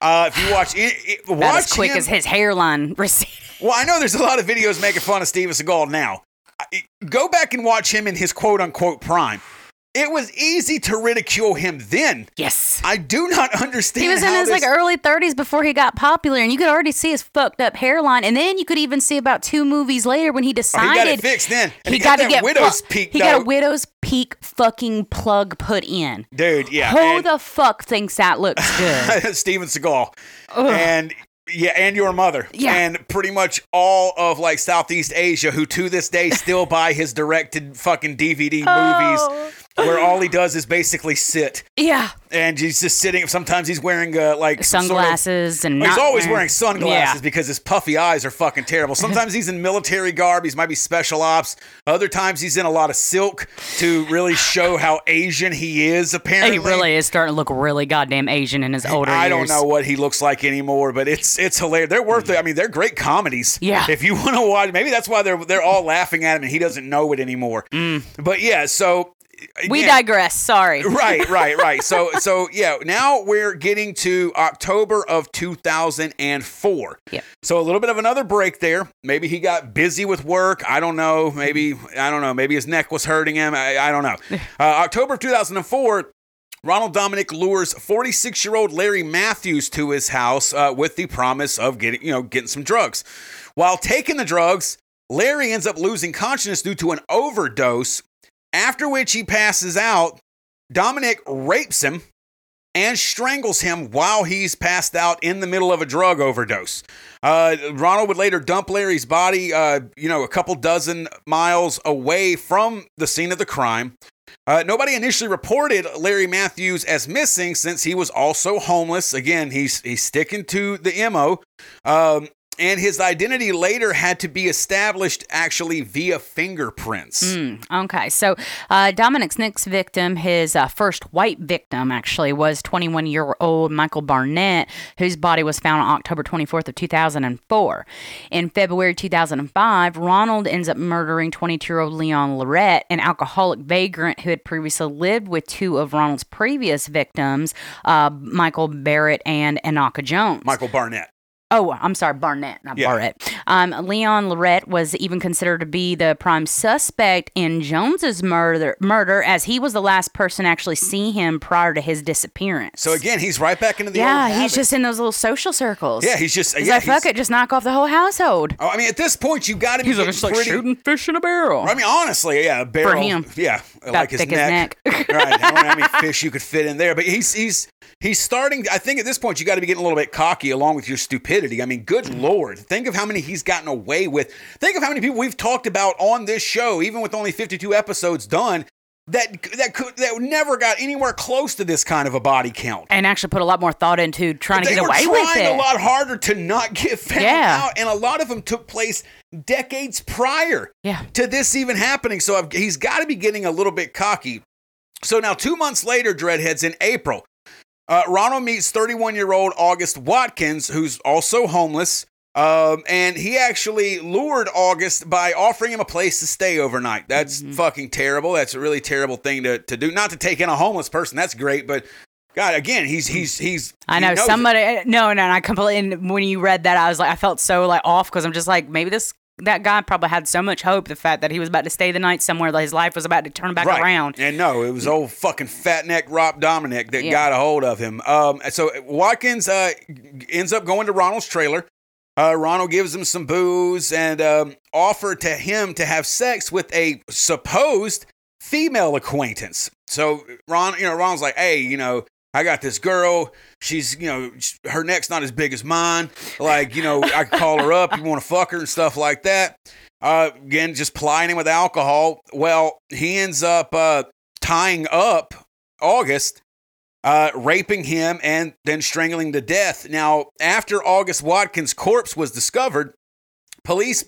Uh, if you watch, it, it, watch as quick him- as his hairline receded. Well, I know there's a lot of videos making fun of Steven Seagal now. Go back and watch him in his quote unquote prime. It was easy to ridicule him then. Yes. I do not understand. He was in his this- like early 30s before he got popular, and you could already see his fucked up hairline. And then you could even see about two movies later when he Oh, decided he got it fixed then. And he, got, got, to get widow's fu- peak. He got a widow's peak fucking plug put in. dude. Yeah, Who and- the fuck thinks that looks good? Steven Seagal. And yeah, and your mother. Yeah. And pretty much all of like Southeast Asia who to this day still buy his directed fucking DVD Oh. movies where all he does is basically sit. yeah, And he's just sitting. Sometimes he's wearing uh, like some sort of- sunglasses and he's always wearing sunglasses Yeah. because his puffy eyes are fucking terrible. Sometimes he's in military garb. He's might be special ops. Other times he's in a lot of silk to really show how Asian he is. Apparently, He really is starting to look really goddamn Asian in his older I years. don't know what he looks like anymore, but it's it's hilarious. They're worth it. I mean, they're great comedies. Yeah. If you want to watch, maybe that's why they're they're all laughing at him and he doesn't know it anymore. But yeah, so Mm. We digress. Sorry. right, right, right. So, so yeah. Now we're getting to October of 2004. Yep. So a little bit of another break there. Maybe he got busy with work. I don't know. Maybe I don't know. Maybe his neck was hurting him. I, I don't know. Uh, October of 2004. Ronald Dominic lures 46 year old Larry Matthews to his house uh, with the promise of getting, you know, getting some drugs. While taking the drugs, Larry ends up losing consciousness due to an overdose, after which he passes out. Dominic rapes him, and strangles him while he's passed out in the middle of a drug overdose. Uh, Ronald would later dump Larry's body, uh, you know, a couple dozen miles away from the scene of the crime. Uh, nobody initially reported Larry Matthews as missing since he was also homeless. Again, he's he's sticking to the mo. Um, and his identity later had to be established actually via fingerprints. Mm, okay, so uh, Dominic's next victim, his uh, first white victim, actually was 21 year old Michael Barnett, whose body was found on October 24th of 2004. In February 2005, Ronald ends up murdering 22 year old Leon Lorette, an alcoholic vagrant who had previously lived with two of Ronald's previous victims, uh, Michael Barrett and Anaka Jones. Michael Barnett. Oh, I'm sorry, Barnett, not Yeah. Barrett. Um, Leon Lorette was even considered to be the prime suspect in Jones's murder, murder, as he was the last person to actually see him prior to his disappearance. So again, he's right back into the yeah, old he's habits. just in those little social circles. yeah, he's just He's yeah, like, fuck he's- it, just knock off the whole household. Oh, I mean, at this point, you got to be He's like, like pretty. shooting fish in a barrel. I mean, honestly, yeah, a barrel. him. Yeah, like his thick his neck. neck. right. I don't know how many fish you could fit in there, but he's he's he's starting. I think at this point, you got to be getting a little bit cocky along with your stupidity. I mean, good lord, think of how many he's gotten away with. Think of how many people we've talked about on this show, even with only fifty-two episodes done. That that could that never got anywhere close to this kind of a body count. and actually put a lot more thought into trying to get away with it. He's trying a lot harder to not get found Yeah. out, and a lot of them took place decades prior Yeah. to this even happening. So I've, he's got to be getting a little bit cocky. So now, two months later, Dreadheads in April, uh, Ronald meets 31 year old August Watkins, who's also homeless. Um, and he actually lured August by offering him a place to stay overnight. That's Mm-hmm. fucking terrible. That's a really terrible thing to, to do. Not to take in a homeless person. That's great, but God, again, he's he's he's. I he know knows it. somebody. No, no, no. I completely. And when you read that, I was like, I felt so like off because I'm just like, maybe this that guy probably had so much hope. The fact that he was about to stay the night somewhere, that his life was about to turn back right. around. And no, it was old fucking fat neck Rob Dominic that Yeah. got a hold of him. Um, so Watkins uh, ends up going to Ronald's trailer. Uh, Ronald gives him some booze and um, offered to him to have sex with a supposed female acquaintance. So Ron, you know, Ron's like, hey, you know, I got this girl. She's, you know, her neck's not as big as mine. Like, you know, I can call her up. You want to fuck her and stuff like that. Uh, again, just plying him with alcohol. Well, he ends up uh, tying up August, uh, raping him, and then strangling to death. Now, after August Watkins' corpse was discovered, police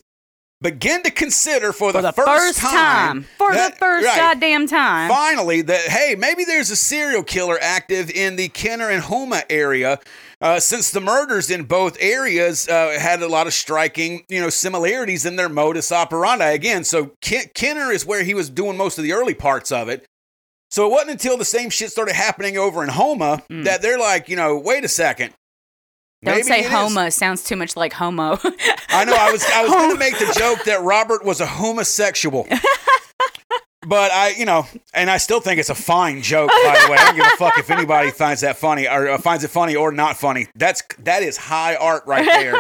began to consider for, For the, the first time, for that- the first right, goddamn time. finally that hey maybe there's a serial killer active in the kenner and Houma area uh, since the murders in both areas uh, had a lot of striking you know similarities in their modus operandi again so Ken- kenner is where he was doing most of the early parts of it so it wasn't until the same shit started happening over in Houma that they're like you know wait a second. Don't Maybe say is. homo. It sounds too much like homo. I know. I was I was going to make the joke that Robert was a homosexual. But I, you know, and I still think it's a fine joke. By the way, I don't give a fuck if anybody finds that funny or uh, finds it funny or not funny. That's that is high art right there.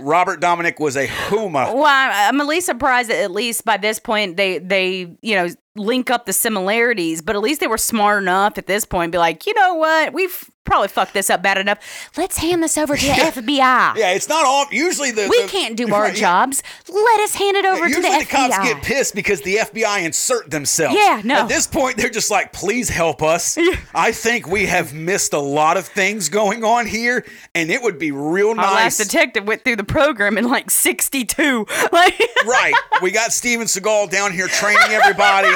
Robert Dominic was a huma. Well, I'm I'm at least surprised that at least by this point they they you know link up the similarities, but at least they were smart enough at this point to be like, you know what, we've probably fucked this up bad enough. Let's hand this over to the FBI. Yeah, it's not all. Usually the We the- can't do our Right, yeah. jobs. Let us hand it over to Usually the, the, cops FBI. get pissed because the FBI insert themselves. Yeah, no. At this point, they're just like, please help us. I think we have missed a lot of things going on here, and it would be real nice. Our last detective went through the program in like 62. Like, right. We got Steven Seagal down here training everybody.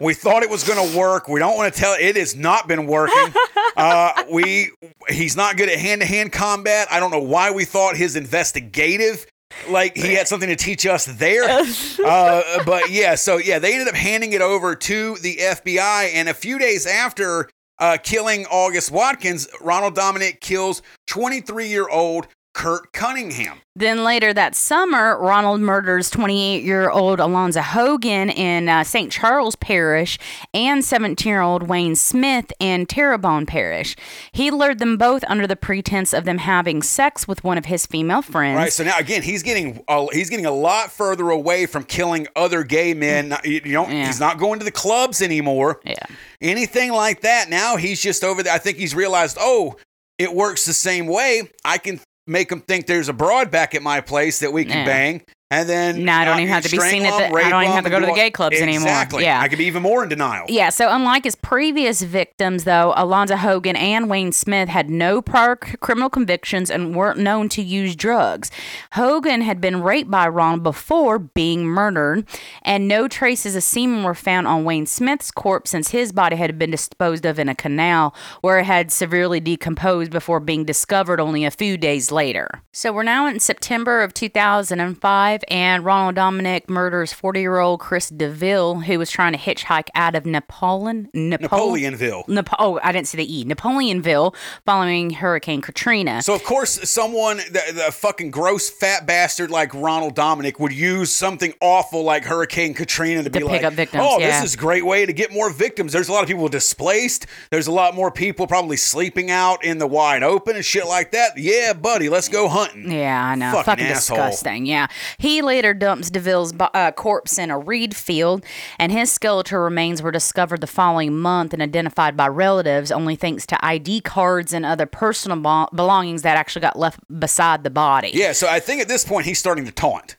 We thought it was going to work. We don't want to tell it has not been working. Uh, we he's not good at hand to hand combat. I don't know why we thought his investigative like he had something to teach us there. Uh, but yeah, so yeah, they ended up handing it over to the FBI, and a few days after uh, killing August Watkins, Ronald Dominic kills 23 year old Kurt Cunningham. Then later that summer, Ronald murders 28 year old Alonzo Hogan in uh, St. Charles Parish and 17 year old Wayne Smith in Terrebonne Parish. He lured them both under the pretense of them having sex with one of his female friends. Right. So now again, he's getting a, he's getting a lot further away from killing other gay men. You know, Yeah. he's not going to the clubs anymore. Yeah. Anything like that. Now he's just over there. I think he's realized, oh, it works the same way. I can make them think there's a broad back at my place that we can Yeah. bang. And then Now I don't uh, even have to be seen at the- I don't even have to go to the gay clubs anymore. Exactly. Yeah. I could be even more in denial. Yeah, so unlike his previous victims, though, Alonzo Hogan and Wayne Smith had no prior criminal convictions and weren't known to use drugs. Hogan had been raped by Ron before being murdered, and no traces of semen were found on Wayne Smith's corpse since his body had been disposed of in a canal where it had severely decomposed before being discovered only a few days later. So we're now in September of 2005, and Ronald Dominic murders 40 year old Chris DeVille, who was trying to hitchhike out of Napoleon. Napo- Napoleonville. Napo- oh, I didn't see the E. Napoleonville following Hurricane Katrina. So of course, someone, the, the fucking gross fat bastard like Ronald Dominic would use something awful like Hurricane Katrina to, be pick like, up victims, "Oh, yeah. this is a great way to get more victims." There's a lot of people displaced. There's a lot more people probably sleeping out in the wide open and shit like that. Yeah, buddy, let's go hunting. Yeah, I know. Fucking Fucking, disgusting. Yeah. He later dumps DeVille's uh, corpse in a reed field, and his skeletal remains were discovered the following month and identified by relatives only thanks to ID cards and other personal bo- belongings that actually got left beside the body. Yeah, so I think at this point he's starting to taunt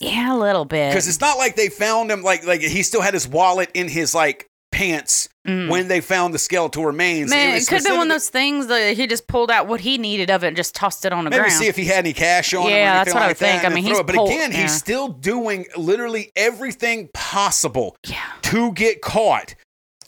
Yeah, a little bit. because it's not like they found him like like he still had his wallet in his like pants when they found the skeletal remains. Mm. Man, was it could have been one of those things that he just pulled out what he needed of it and just tossed it on the ground. Maybe ground. see if he had any cash on him. Yeah, that's what I like would think. I mean, he's. But pulled- again, yeah. he's still doing literally everything possible Yeah. to get caught.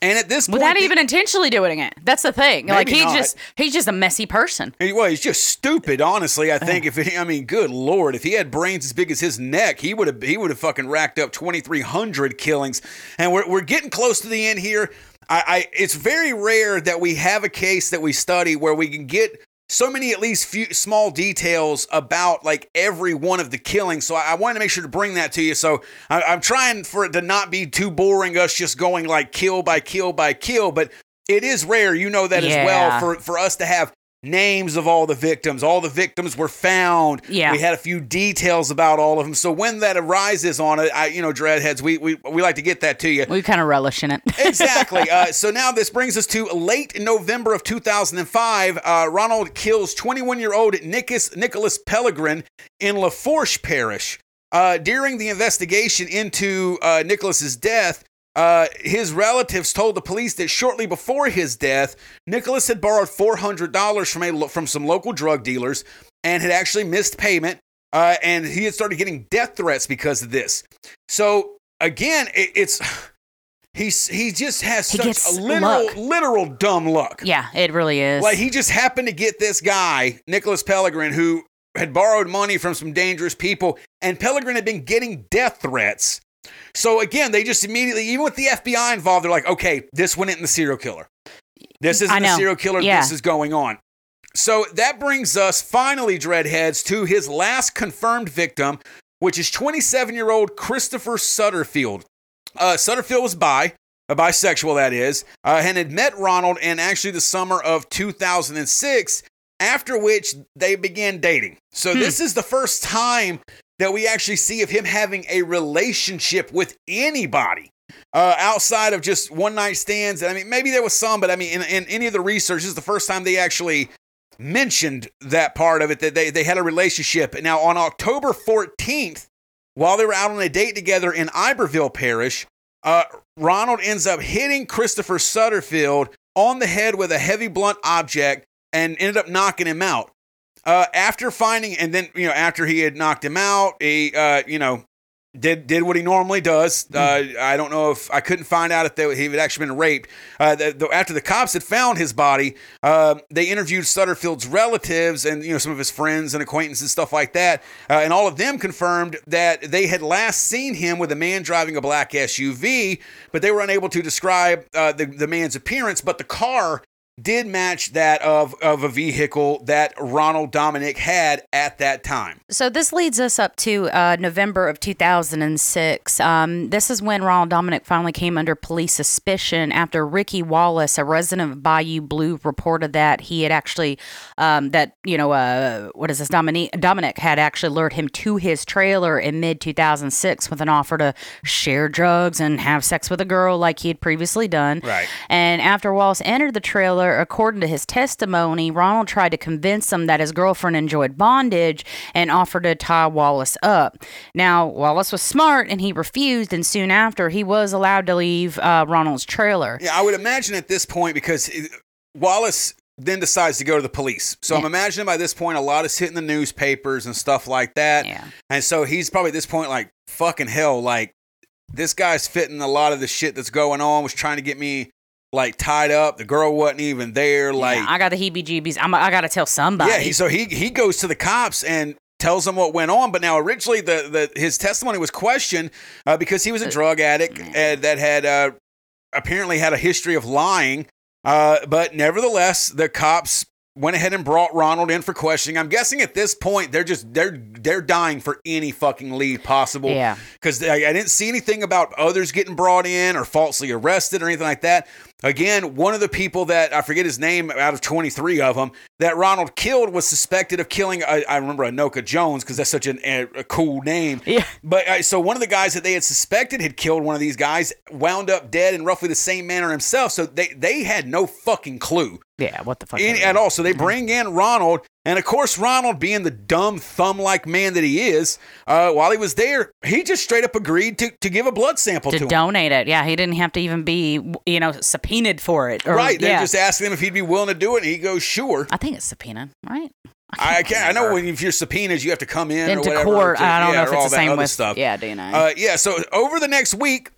And at this point, Without the- even intentionally doing it. That's the thing. like he not. just he's just a messy person. He- Well, he's just stupid, honestly. I think if he, I mean, good lord, if he had brains as big as his neck, he would have he would have fucking racked up twenty three hundred killings. And we're we're getting close to the end here. I, I it's very rare that we have a case that we study where we can get so many at least few small details about like every one of the killings. So I, I wanted to make sure to bring that to you. So I, I'm trying for it to not be too boring, us just going like kill by kill by kill, but it is rare, you know that as well, for for us to have names of all the victims. All the victims were found. Yeah. We had a few details about all of them. So when that arises on it, I, you know, dreadheads, we, we, we like to get that to you. We kind of relish in it. exactly. Uh, so now this brings us to late November of 2005. Uh, Ronald kills 21 year old Nicholas, Nicholas Pellegrin in Lafourche Parish. Uh, during the investigation into uh, Nicholas's death, uh, his relatives told the police that shortly before his death, Nicholas had borrowed $400 from, a, from some local drug dealers and had actually missed payment. Uh, and he had started getting death threats because of this. So again, it, it's he's he just has He such a literal luck. literal dumb luck. yeah, it really is. Like he just happened to get this guy, Nicholas Pellegrin, who had borrowed money from some dangerous people, and Pellegrin had been getting death threats. So again, they just immediately, even with the FBI involved, they're like, okay, this one isn't the serial killer. This isn't the serial killer. Yeah. This is going on. So that brings us finally, Dreadheads, to his last confirmed victim, which is 27 year old Christopher Sutterfield. Uh, Sutterfield was bi, a bisexual that is, uh, and had met Ronald in actually the summer of 2006, after which they began dating. So Hmm. this is the first time that we actually see of him having a relationship with anybody. Uh, outside of just one night stands, I mean, maybe there was some, but I mean, in, in any of the research, this is the first time they actually mentioned that part of it that they, they had a relationship. Now, on October 14th, while they were out on a date together in Iberville Parish, uh, Ronald ends up hitting Christopher Sutterfield on the head with a heavy blunt object and ended up knocking him out. Uh, after finding, and then you know, after he had knocked him out, he uh, you know did did what he normally does. Uh, I don't know if I couldn't find out if they, he had actually been raped. Uh, the, the, after the cops had found his body, uh, they interviewed Sutterfield's relatives and you know some of his friends and acquaintances and stuff like that, uh, and all of them confirmed that they had last seen him with a man driving a black SUV, but they were unable to describe uh, the the man's appearance. But the car did match that of of a vehicle that Ronald Dominic had at that time. So this leads us up to uh, November of 2006. Um, this is when Ronald Dominic finally came under police suspicion after Ricky Wallace, a resident of Bayou Blue, reported that he had actually, um, that you know, uh, what is this? Dominic Dominic had actually lured him to his trailer in mid 2006 with an offer to share drugs and have sex with a girl like he had previously done. Right. And after Wallace entered the trailer, according to his testimony, Ronald tried to convince him that his girlfriend enjoyed bondage and offered to tie Wallace up. Now, Wallace was smart and he refused, and soon after, he was allowed to leave uh, Ronald's trailer. Yeah, I would imagine at this point because it- Wallace then decides to go to the police. So I'm imagining by this point a lot is hitting the newspapers and stuff like that. Yeah. And so he's probably at this point like fucking hell like this guy's fitting a lot of the shit that's going on was trying to get me like tied up. The girl wasn't even there like Yeah, I got the heebie jeebies. I'm, I got to tell somebody. Yeah, he, so he he goes to the cops and tells them what went on. But now originally the, the his testimony was questioned uh, because he was a drug addict uh, that had uh, apparently had a history of lying. Uh, but nevertheless, the cops went ahead and brought Ronald in for questioning. I'm guessing at this point they're just they're they're dying for any fucking lead possible. Yeah. because I, I didn't see anything about others getting brought in or falsely arrested or anything like that. Again, one of the people that I forget his name out of 23 of them that Ronald killed was suspected of killing. I, I remember Anoka Jones because that's such an, a, a cool name. Yeah. But uh, so one of the guys that they had suspected had killed one of these guys wound up dead in roughly the same manner himself. So they they had no fucking clue Yeah, what the fuck? in, at all. So they bring in Ronald, and of course, Ronald, being the dumb thumb like man that he is, uh, while he was there, he just straight up agreed to, to give a blood sample to, to him. donate it. Yeah, he didn't have to even be, you know, subpoenaed for it. Or, right? They yeah. just asked him if he'd be willing to do it, and he goes, "Sure." I think it's subpoenaed, right? I can't. I know when if you're subpoenaed, you have to come in or Into whatever. court. to- I don't yeah, know if it's the same with stuff. Yeah, know? Uh, yeah. So over the next week,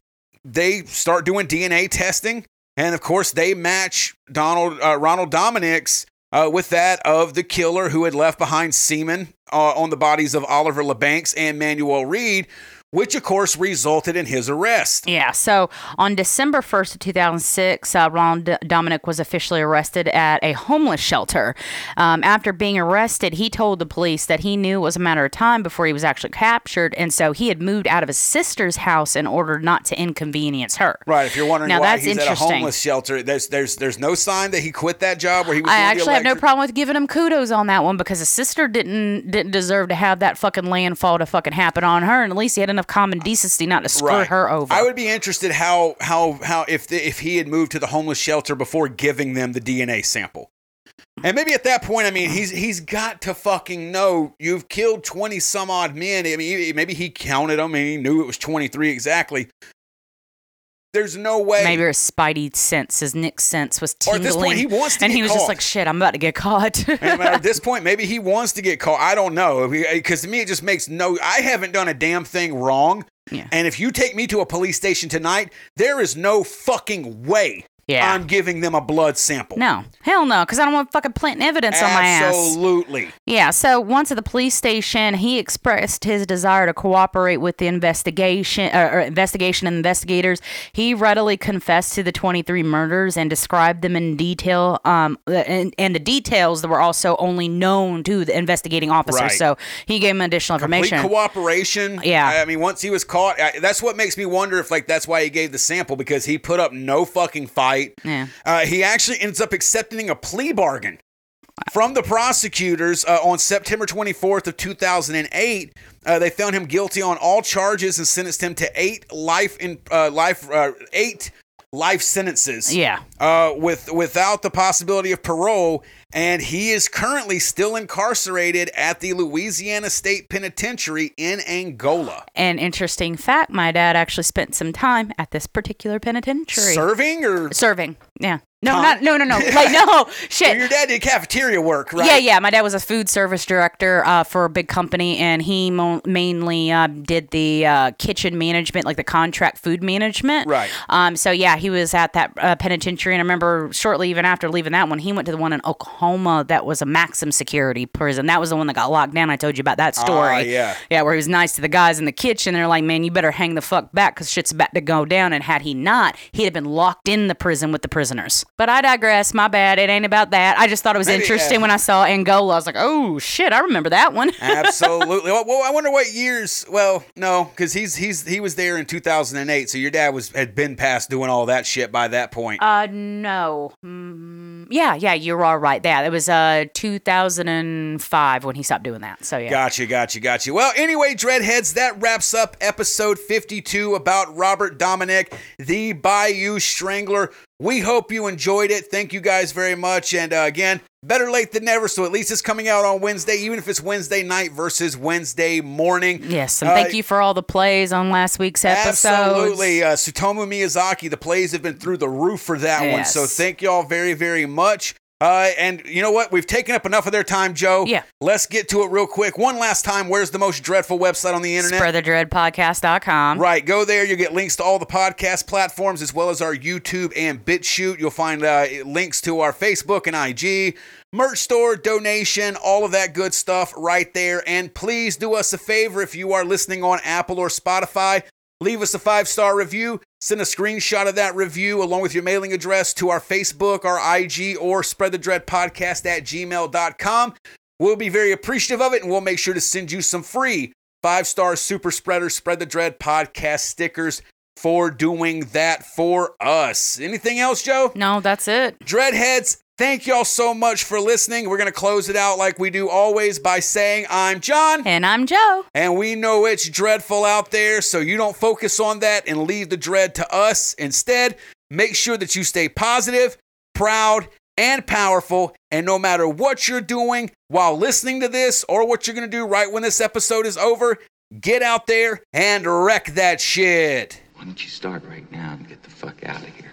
they start doing DNA testing, and of course, they match Donald uh, Ronald Dominic's uh, with that of the killer who had left behind semen uh, on the bodies of Oliver LeBanks and Manuel Reed, which of course resulted in his arrest. Yeah. So on December 1st of 2006, uh, Ronald D- Dominic was officially arrested at a homeless shelter. Um, after being arrested, he told the police that he knew it was a matter of time before he was actually captured, and so he had moved out of his sister's house in order not to inconvenience her. Right. If you're wondering Now, why that's he's at a homeless shelter, there's there's there's no sign that he quit that job where he was. I actually have no problem with giving him kudos on that one because his sister didn't didn't deserve to have that fucking landfall to fucking happen on her, and at least he had enough common decency not to screw Right. her over. I would be interested how how how if the, if he had moved to the homeless shelter before giving them the DNA sample. And maybe at that point, I mean, he's he's got to fucking know you've killed twenty some odd men. I mean, maybe he counted them and he knew it was twenty three exactly. There's no way. Maybe his spidey sense, his Nick sense was Or tingling. at this point, he wants to and he was caught. just like, "Shit, I'm about to get caught." And uh, at this point, maybe he wants to get caught. I don't know because uh, to me, it just makes no. I haven't done a damn thing wrong. Yeah. And if you take me to a police station tonight, there is no fucking way Yeah. I'm giving them a blood sample. no, hell no, because I don't want fucking planting evidence on my ass. Absolutely. Yeah, so once at the police station, he expressed his desire to cooperate with the investigation uh, or investigation and investigators. He readily confessed to the 23 murders and described them in detail. Um, and, and the details that were also only known to the investigating officer. Right. So he gave him additional Complete information. cooperation. Yeah. I mean, once he was caught, I, that's what makes me wonder if, like, that's why he gave the sample because he put up no fucking fight. Yeah. Uh, he actually ends up accepting a plea bargain from the prosecutors uh, on September 24th of 2008. Uh, they found him guilty on all charges and sentenced him to eight life in uh, life uh, eight life sentences. Yeah. Uh, with without the possibility of parole, and he is currently still incarcerated at the Louisiana State Penitentiary in Angola, An interesting fact my dad actually spent some time at this particular penitentiary. serving or. Serving. Yeah. No, Huh? not, no, no, no. Like, no. Shit. So your dad did cafeteria work, right? Yeah, yeah. My dad was a food service director uh, for a big company, and he mo- mainly uh, did the uh, kitchen management, like the contract food management. Right. Um. So yeah, he was at that uh, penitentiary, and I remember shortly even after leaving that one, he went to the one in Oklahoma. That was a maximum security prison. That was the one that got locked down. I told you about that story. Ah, yeah. Yeah, where he was nice to the guys in the kitchen. They're like, man, you better hang the fuck back because shit's about to go down. And had he not, he'd have been locked in the prison with the prisoners. But I digress. My bad. It ain't about that. I just thought it was Maybe, interesting yeah. when I saw Angola. I was like, oh shit, I remember that one. Absolutely. well, well, I wonder what years. Well, no, because he's he's he was there in 2008. So your dad was had been past doing all that shit by that point. Uh, no. Yeah, yeah, you're all right. That it was uh 2005 when he stopped doing that. So yeah. Gotcha, gotcha, gotcha. Well, anyway, Dreadheads, that wraps up episode 52 about Robert Dominic, the Bayou Strangler. We hope you enjoyed it. Thank you guys very much. And uh, again, better late than never. So at least it's coming out on Wednesday, even if it's Wednesday night versus Wednesday morning. Yes, and Uh, thank you for all the plays on last week's episodes. Absolutely. Uh, Tsutomu Miyazaki, the plays have been through the roof for that one. So thank y'all very, very much. Uh, and you know what? We've taken up enough of their time, Joe. Yeah. Let's get to it real quick. One last time, where's the most dreadful website on the internet? SpreadTheDreadPodcast.com. Right, go there. You'll get links to all the podcast platforms as well as our YouTube and BitChute. You'll find uh, links to our Facebook and IG, merch store, donation, all of that good stuff right there. And please do us a favor if you are listening on Apple or Spotify, leave us a five star review. Send a screenshot of that review along with your mailing address to our Facebook, our IG, or spread the dread podcast at gmail.com. We'll be very appreciative of it and we'll make sure to send you some free five star super spreader spread the dread podcast stickers for doing that for us. Anything else, Joe? No, that's it. Dreadheads, thank y'all so much for listening. We're going to close it out like we do always by saying, I'm John, And I'm Joe. and we know it's dreadful out there, so you don't focus on that and leave the dread to us. Instead, make sure that you stay positive, proud, and powerful. And no matter what you're doing while listening to this or what you're going to do right when this episode is over, get out there and wreck that shit. Why don't you start right now and get the fuck out of here?